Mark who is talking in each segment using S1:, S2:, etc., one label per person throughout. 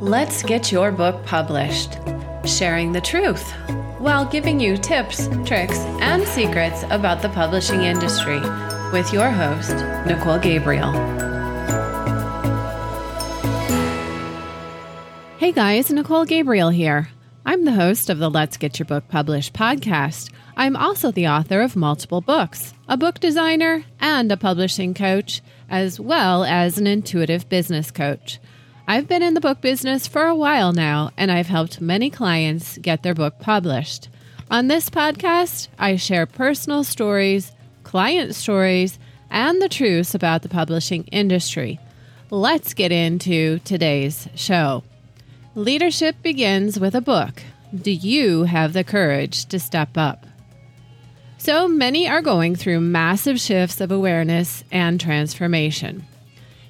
S1: Let's get your book published. Sharing the truth while giving you tips, tricks, and secrets about the publishing industry with your host, Nicole Gabriel. Hey guys, Nicole Gabriel here. I'm the host of the Let's Get Your Book Published podcast. I'm also the author of multiple books, a book designer, and a publishing coach, as well as an intuitive business coach. I've been in the book business for a while now, and I've helped many clients get their book published. On this podcast, I share personal stories, client stories, and the truths about the publishing industry. Let's get into today's show. Leadership begins with a book. Do you have the courage to step up? So many are going through massive shifts of awareness and transformation.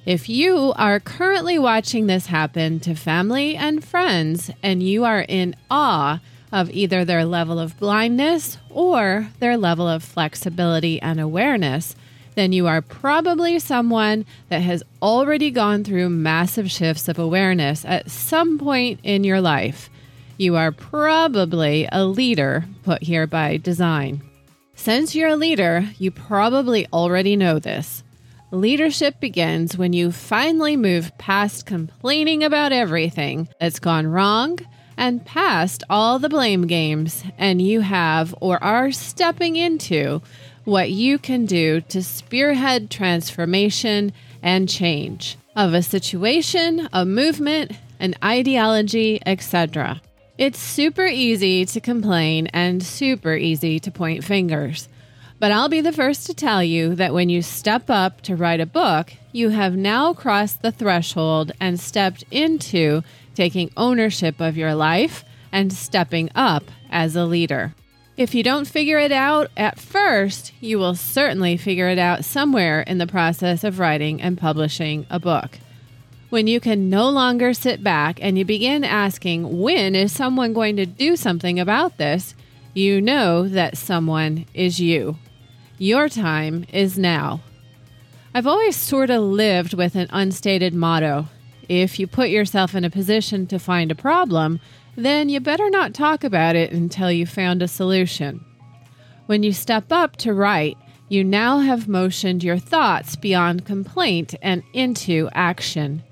S1: If you are currently watching this happen to family and friends and you are in awe of either their level of blindness or their level of flexibility and awareness, then you are probably someone that has already gone through massive shifts of awareness at some point in your life. You are probably a leader put here by design. Since you're a leader, you probably already know this. Leadership begins when you finally move past complaining about everything that's gone wrong and past all the blame games, and you have or are stepping into what you can do to spearhead transformation and change of a situation, a movement, an ideology, etc. It's super easy to complain and super easy to point fingers. But I'll be the first to tell you that when you step up to write a book, you have now crossed the threshold and stepped into taking ownership of your life and stepping up as a leader. If you don't figure it out at first, you will certainly figure it out somewhere in the process of writing and publishing a book. When you can no longer sit back and you begin asking, when is someone going to do something about this? You know that someone is you. Your time is now. I've always sort of lived with an unstated motto if you put yourself in a position to find a problem, then you better not talk about it until you found a solution. When you step up to write, you now have motioned your thoughts beyond complaint and into action.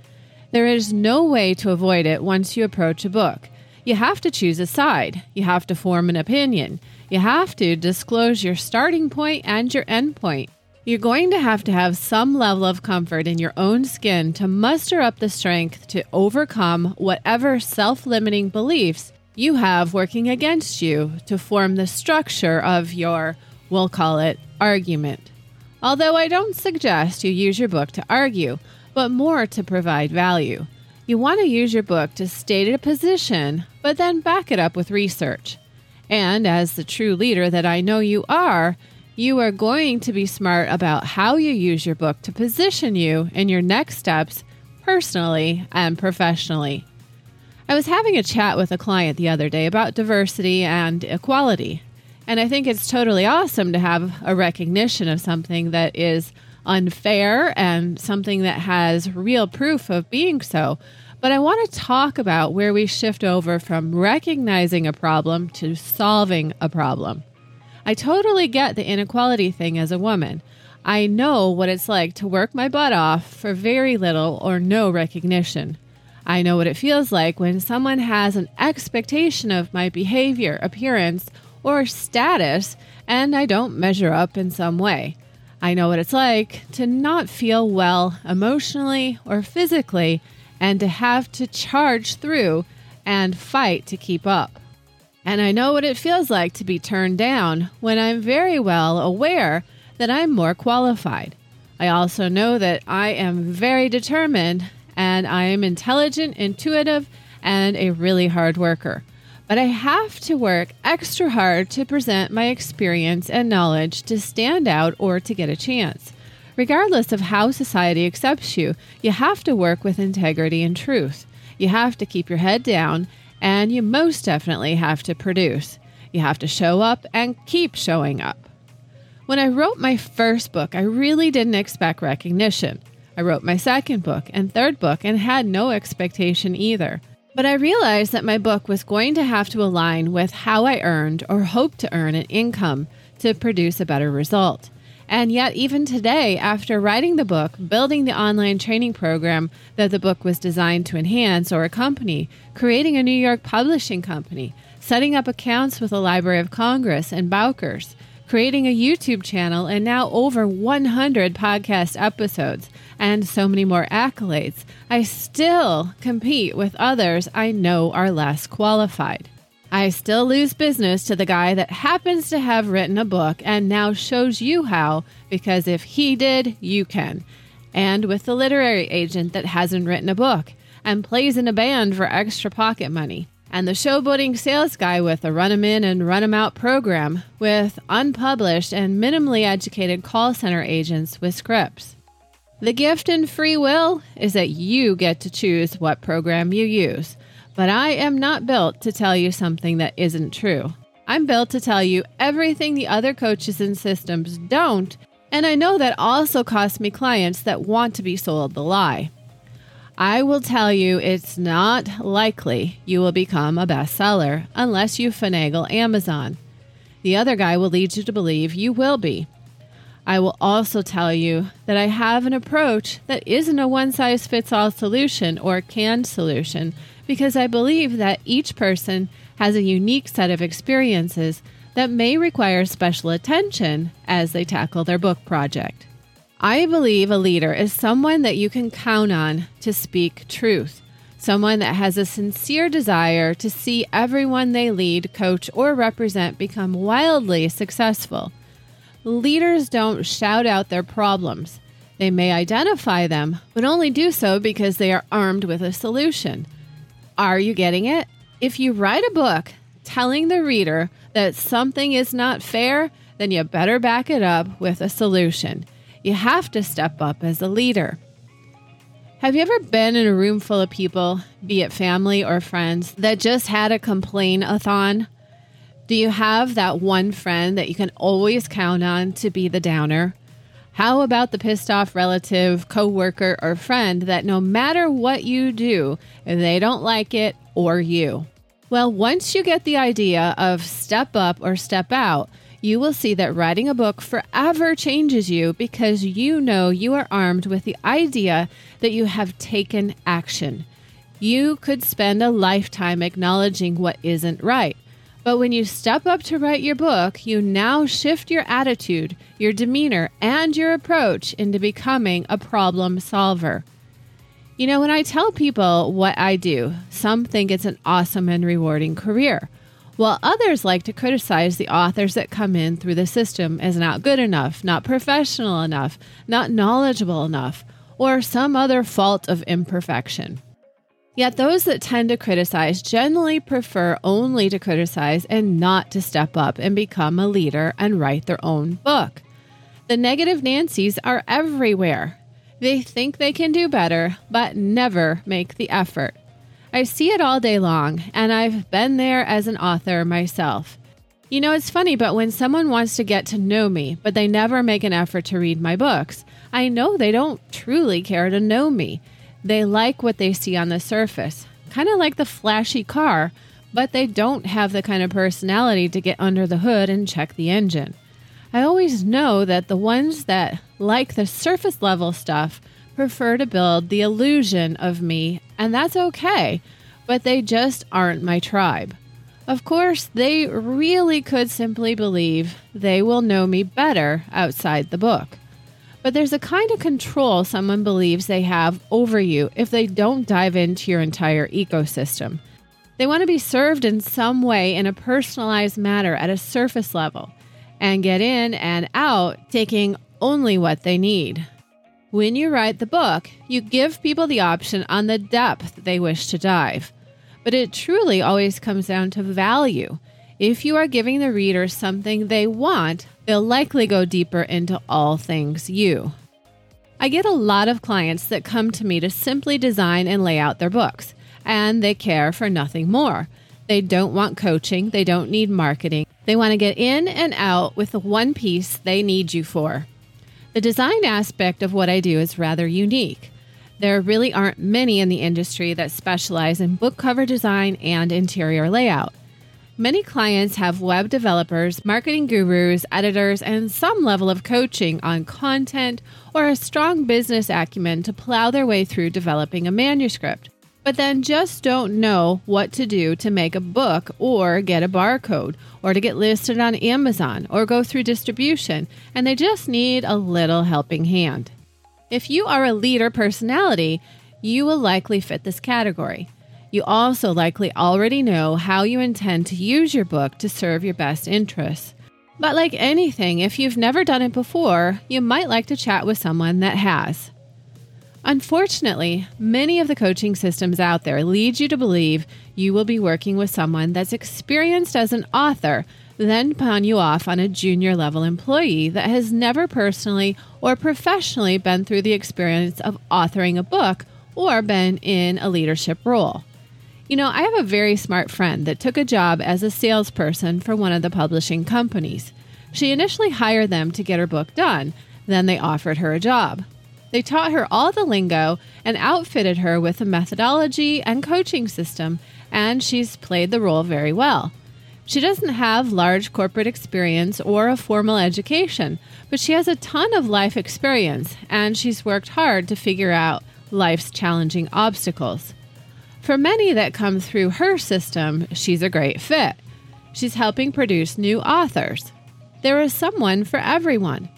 S1: There is no way to avoid it once you approach a book. You have to choose a side, you have to form an opinion, you have to disclose your starting point and your end point. You're going to have to have some level of comfort in your own skin to muster up the strength to overcome whatever self limiting beliefs you have working against you to form the structure of your, we'll call it, argument. Although I don't suggest you use your book to argue, but more to provide value. You want to use your book to state a position, but then back it up with research. And as the true leader that I know you are, you are going to be smart about how you use your book to position you in your next steps personally and professionally. I was having a chat with a client the other day about diversity and equality, and I think it's totally awesome to have a recognition of something that is unfair and something that has real proof of being so. But I want to talk about where we shift over from recognizing a problem to solving a problem. I totally get the inequality thing as a woman. I know what it's like to work my butt off for very little or no recognition. I know what it feels like when someone has an expectation of my behavior, appearance, or status, and I don't measure up in some way. I know what it's like to not feel well emotionally or physically and to have to charge through and fight to keep up. And I know what it feels like to be turned down when I'm very well aware that I'm more qualified. I also know that I am very determined and I am intelligent, intuitive, and a really hard worker. But I have to work extra hard to present my experience and knowledge to stand out or to get a chance. Regardless of how society accepts you, you have to work with integrity and truth. You have to keep your head down, and you most definitely have to produce. You have to show up and keep showing up. When I wrote my first book, I really didn't expect recognition. I wrote my second book and third book and had no expectation either. But I realized that my book was going to have to align with how I earned or hoped to earn an income to produce a better result. And yet, even today, after writing the book, building the online training program that the book was designed to enhance or accompany, creating a New York publishing company, setting up accounts with the Library of Congress and Bowkers, creating a YouTube channel, and now over 100 podcast episodes, and so many more accolades, I still compete with others I know are less qualified. I still lose business to the guy that happens to have written a book and now shows you how, because if he did, you can. And with the literary agent that hasn't written a book and plays in a band for extra pocket money. And the showboating sales guy with a run 'em in and run 'em out program with unpublished and minimally educated call center agents with scripts. The gift in free will is that you get to choose what program you use. But I am not built to tell you something that isn't true. I'm built to tell you everything the other coaches and systems don't, and I know that also costs me clients that want to be sold the lie. I will tell you it's not likely you will become a bestseller unless you finagle Amazon. The other guy will lead you to believe you will be. I will also tell you that I have an approach that isn't a one size fits all solution or canned solution because I believe that each person has a unique set of experiences that may require special attention as they tackle their book project. I believe a leader is someone that you can count on to speak truth, someone that has a sincere desire to see everyone they lead, coach, or represent become wildly successful. Leaders don't shout out their problems. They may identify them, but only do so because they are armed with a solution. Are you getting it? If you write a book telling the reader that something is not fair, then you better back it up with a solution. You have to step up as a leader. Have you ever been in a room full of people, be it family or friends, that just had a complain a thon? Do you have that one friend that you can always count on to be the downer? How about the pissed off relative, coworker, or friend that no matter what you do, they don't like it or you? Well, once you get the idea of step up or step out, you will see that writing a book forever changes you because you know you are armed with the idea that you have taken action. You could spend a lifetime acknowledging what isn't right. But when you step up to write your book, you now shift your attitude, your demeanor, and your approach into becoming a problem solver. You know, when I tell people what I do, some think it's an awesome and rewarding career, while others like to criticize the authors that come in through the system as not good enough, not professional enough, not knowledgeable enough, or some other fault of imperfection. Yet those that tend to criticize generally prefer only to criticize and not to step up and become a leader and write their own book. The negative Nancy's are everywhere. They think they can do better, but never make the effort. I see it all day long, and I've been there as an author myself. You know, it's funny, but when someone wants to get to know me, but they never make an effort to read my books, I know they don't truly care to know me. They like what they see on the surface, kind of like the flashy car, but they don't have the kind of personality to get under the hood and check the engine. I always know that the ones that like the surface level stuff prefer to build the illusion of me, and that's okay, but they just aren't my tribe. Of course, they really could simply believe they will know me better outside the book. But there's a kind of control someone believes they have over you if they don't dive into your entire ecosystem. They want to be served in some way in a personalized manner at a surface level and get in and out taking only what they need. When you write the book, you give people the option on the depth they wish to dive. But it truly always comes down to value. If you are giving the reader something they want, they'll likely go deeper into all things you. I get a lot of clients that come to me to simply design and lay out their books, and they care for nothing more. They don't want coaching, they don't need marketing. They want to get in and out with the one piece they need you for. The design aspect of what I do is rather unique. There really aren't many in the industry that specialize in book cover design and interior layout. Many clients have web developers, marketing gurus, editors, and some level of coaching on content or a strong business acumen to plow their way through developing a manuscript, but then just don't know what to do to make a book or get a barcode or to get listed on Amazon or go through distribution, and they just need a little helping hand. If you are a leader personality, you will likely fit this category. You also likely already know how you intend to use your book to serve your best interests. But like anything, if you've never done it before, you might like to chat with someone that has. Unfortunately, many of the coaching systems out there lead you to believe you will be working with someone that's experienced as an author, then pawn you off on a junior level employee that has never personally or professionally been through the experience of authoring a book or been in a leadership role. You know, I have a very smart friend that took a job as a salesperson for one of the publishing companies. She initially hired them to get her book done, then they offered her a job. They taught her all the lingo and outfitted her with a methodology and coaching system, and she's played the role very well. She doesn't have large corporate experience or a formal education, but she has a ton of life experience, and she's worked hard to figure out life's challenging obstacles. For many that come through her system, she's a great fit. She's helping produce new authors. There is someone for everyone.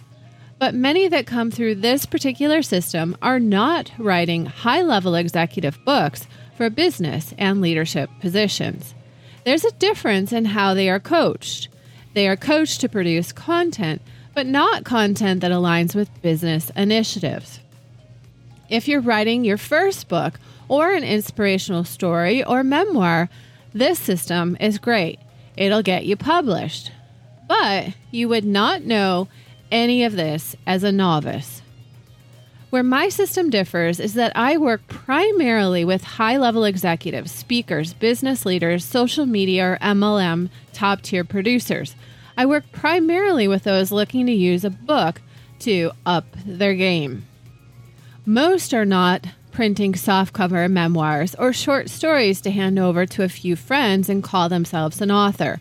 S1: But many that come through this particular system are not writing high level executive books for business and leadership positions. There's a difference in how they are coached. They are coached to produce content, but not content that aligns with business initiatives. If you're writing your first book or an inspirational story or memoir, this system is great. It'll get you published. But you would not know any of this as a novice. Where my system differs is that I work primarily with high level executives, speakers, business leaders, social media or MLM top tier producers. I work primarily with those looking to use a book to up their game. Most are not printing softcover memoirs or short stories to hand over to a few friends and call themselves an author.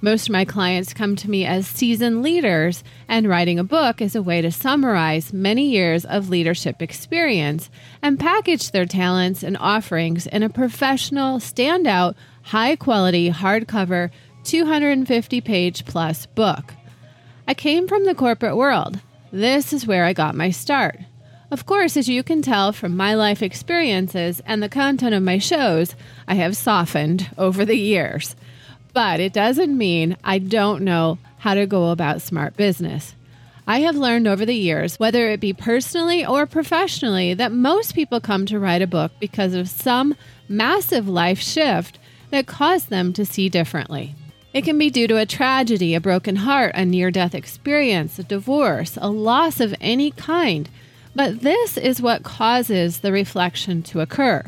S1: Most of my clients come to me as seasoned leaders, and writing a book is a way to summarize many years of leadership experience and package their talents and offerings in a professional, standout, high quality, hardcover, 250 page plus book. I came from the corporate world. This is where I got my start. Of course, as you can tell from my life experiences and the content of my shows, I have softened over the years. But it doesn't mean I don't know how to go about smart business. I have learned over the years, whether it be personally or professionally, that most people come to write a book because of some massive life shift that caused them to see differently. It can be due to a tragedy, a broken heart, a near death experience, a divorce, a loss of any kind but this is what causes the reflection to occur.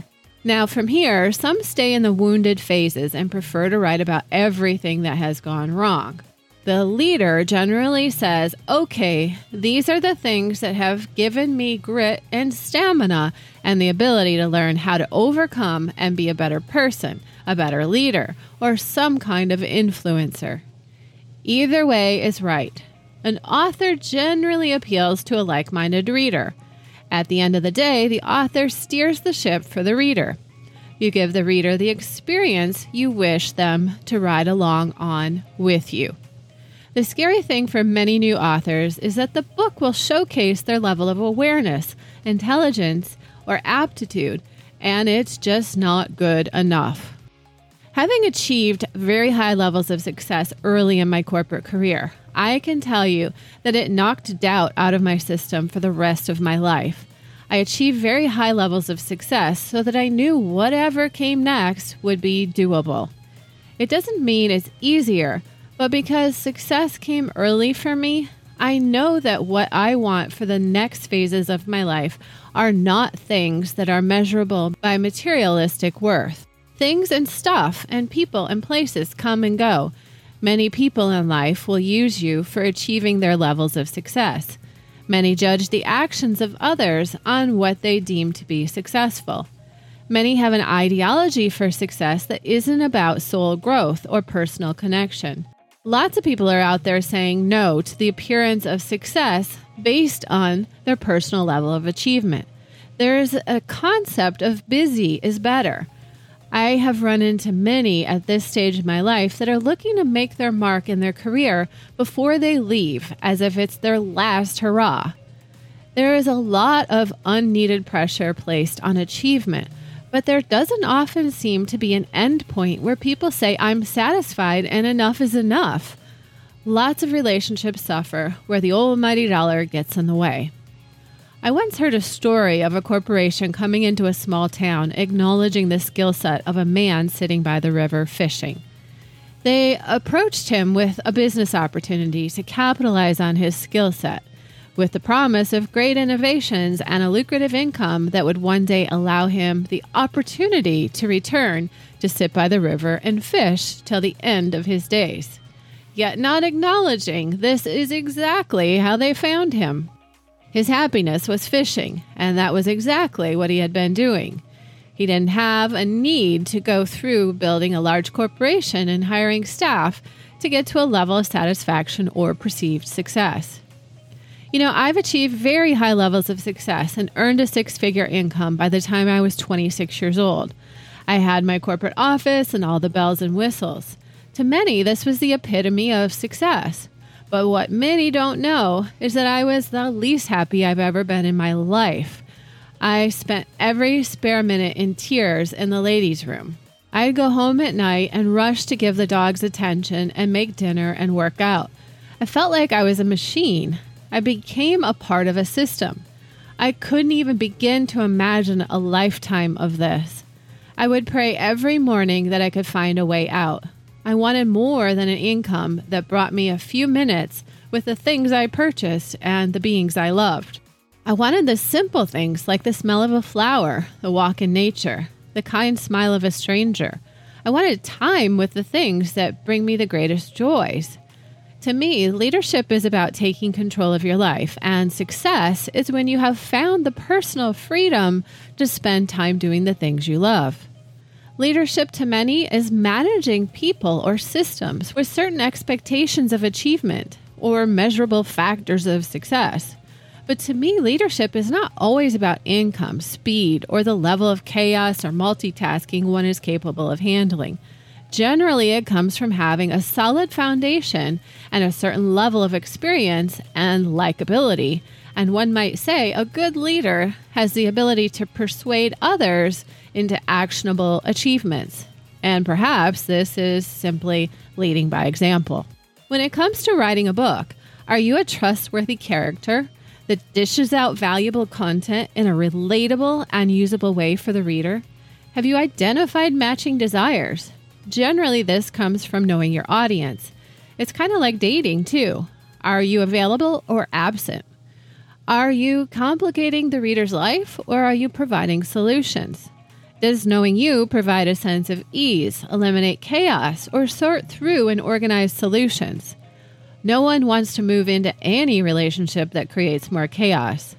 S1: Now, from here, some stay in the wounded phases and prefer to write about everything that has gone wrong. The leader generally says, Okay, these are the things that have given me grit and stamina and the ability to learn how to overcome and be a better person, a better leader, or some kind of influencer. Either way is right. An author generally appeals to a like minded reader. At the end of the day, the author steers the ship for the reader. You give the reader the experience you wish them to ride along on with you. The scary thing for many new authors is that the book will showcase their level of awareness, intelligence, or aptitude, and it's just not good enough. Having achieved very high levels of success early in my corporate career, I can tell you that it knocked doubt out of my system for the rest of my life. I achieved very high levels of success so that I knew whatever came next would be doable. It doesn't mean it's easier, but because success came early for me, I know that what I want for the next phases of my life are not things that are measurable by materialistic worth. Things and stuff and people and places come and go. Many people in life will use you for achieving their levels of success. Many judge the actions of others on what they deem to be successful. Many have an ideology for success that isn't about soul growth or personal connection. Lots of people are out there saying no to the appearance of success based on their personal level of achievement. There's a concept of busy is better. I have run into many at this stage of my life that are looking to make their mark in their career before they leave, as if it's their last hurrah. There is a lot of unneeded pressure placed on achievement, but there doesn't often seem to be an end point where people say, I'm satisfied and enough is enough. Lots of relationships suffer where the almighty dollar gets in the way. I once heard a story of a corporation coming into a small town acknowledging the skill set of a man sitting by the river fishing. They approached him with a business opportunity to capitalize on his skill set, with the promise of great innovations and a lucrative income that would one day allow him the opportunity to return to sit by the river and fish till the end of his days. Yet not acknowledging this is exactly how they found him. His happiness was fishing, and that was exactly what he had been doing. He didn't have a need to go through building a large corporation and hiring staff to get to a level of satisfaction or perceived success. You know, I've achieved very high levels of success and earned a six figure income by the time I was 26 years old. I had my corporate office and all the bells and whistles. To many, this was the epitome of success. But what many don't know is that I was the least happy I've ever been in my life. I spent every spare minute in tears in the ladies' room. I'd go home at night and rush to give the dogs attention and make dinner and work out. I felt like I was a machine. I became a part of a system. I couldn't even begin to imagine a lifetime of this. I would pray every morning that I could find a way out. I wanted more than an income that brought me a few minutes with the things I purchased and the beings I loved. I wanted the simple things like the smell of a flower, the walk in nature, the kind smile of a stranger. I wanted time with the things that bring me the greatest joys. To me, leadership is about taking control of your life, and success is when you have found the personal freedom to spend time doing the things you love. Leadership to many is managing people or systems with certain expectations of achievement or measurable factors of success. But to me, leadership is not always about income, speed, or the level of chaos or multitasking one is capable of handling. Generally, it comes from having a solid foundation and a certain level of experience and likability. And one might say a good leader has the ability to persuade others into actionable achievements. And perhaps this is simply leading by example. When it comes to writing a book, are you a trustworthy character that dishes out valuable content in a relatable and usable way for the reader? Have you identified matching desires? Generally, this comes from knowing your audience. It's kind of like dating, too. Are you available or absent? Are you complicating the reader's life or are you providing solutions? Does knowing you provide a sense of ease, eliminate chaos, or sort through and organize solutions? No one wants to move into any relationship that creates more chaos.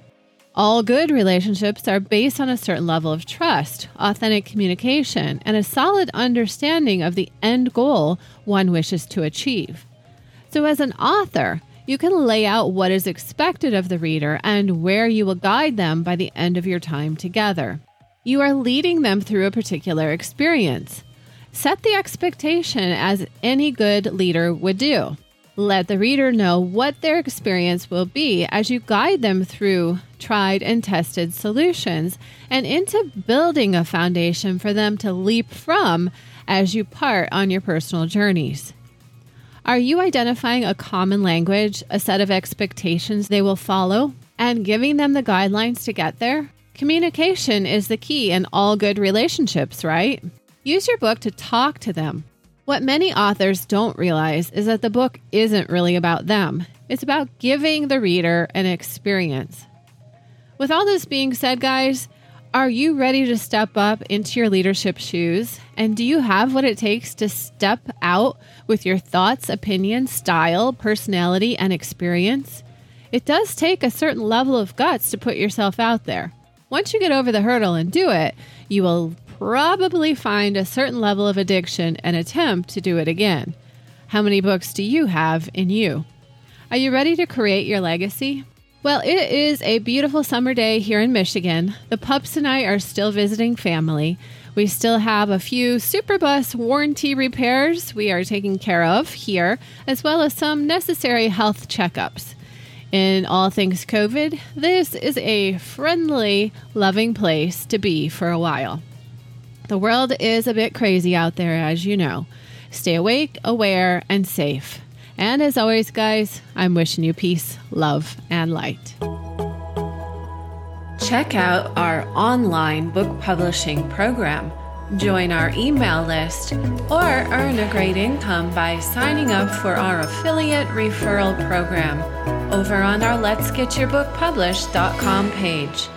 S1: All good relationships are based on a certain level of trust, authentic communication, and a solid understanding of the end goal one wishes to achieve. So, as an author, you can lay out what is expected of the reader and where you will guide them by the end of your time together. You are leading them through a particular experience. Set the expectation as any good leader would do. Let the reader know what their experience will be as you guide them through tried and tested solutions and into building a foundation for them to leap from as you part on your personal journeys. Are you identifying a common language, a set of expectations they will follow, and giving them the guidelines to get there? Communication is the key in all good relationships, right? Use your book to talk to them. What many authors don't realize is that the book isn't really about them, it's about giving the reader an experience. With all this being said, guys, are you ready to step up into your leadership shoes? And do you have what it takes to step out with your thoughts, opinions, style, personality, and experience? It does take a certain level of guts to put yourself out there. Once you get over the hurdle and do it, you will probably find a certain level of addiction and attempt to do it again. How many books do you have in you? Are you ready to create your legacy? Well, it is a beautiful summer day here in Michigan. The pups and I are still visiting family. We still have a few Superbus warranty repairs we are taking care of here, as well as some necessary health checkups. In all things COVID, this is a friendly, loving place to be for a while. The world is a bit crazy out there, as you know. Stay awake, aware, and safe. And as always, guys, I'm wishing you peace, love, and light. Check out our online book publishing program. Join our email list or earn a great income by signing up for our affiliate referral program over on our Let's Get Your Book Published.com page.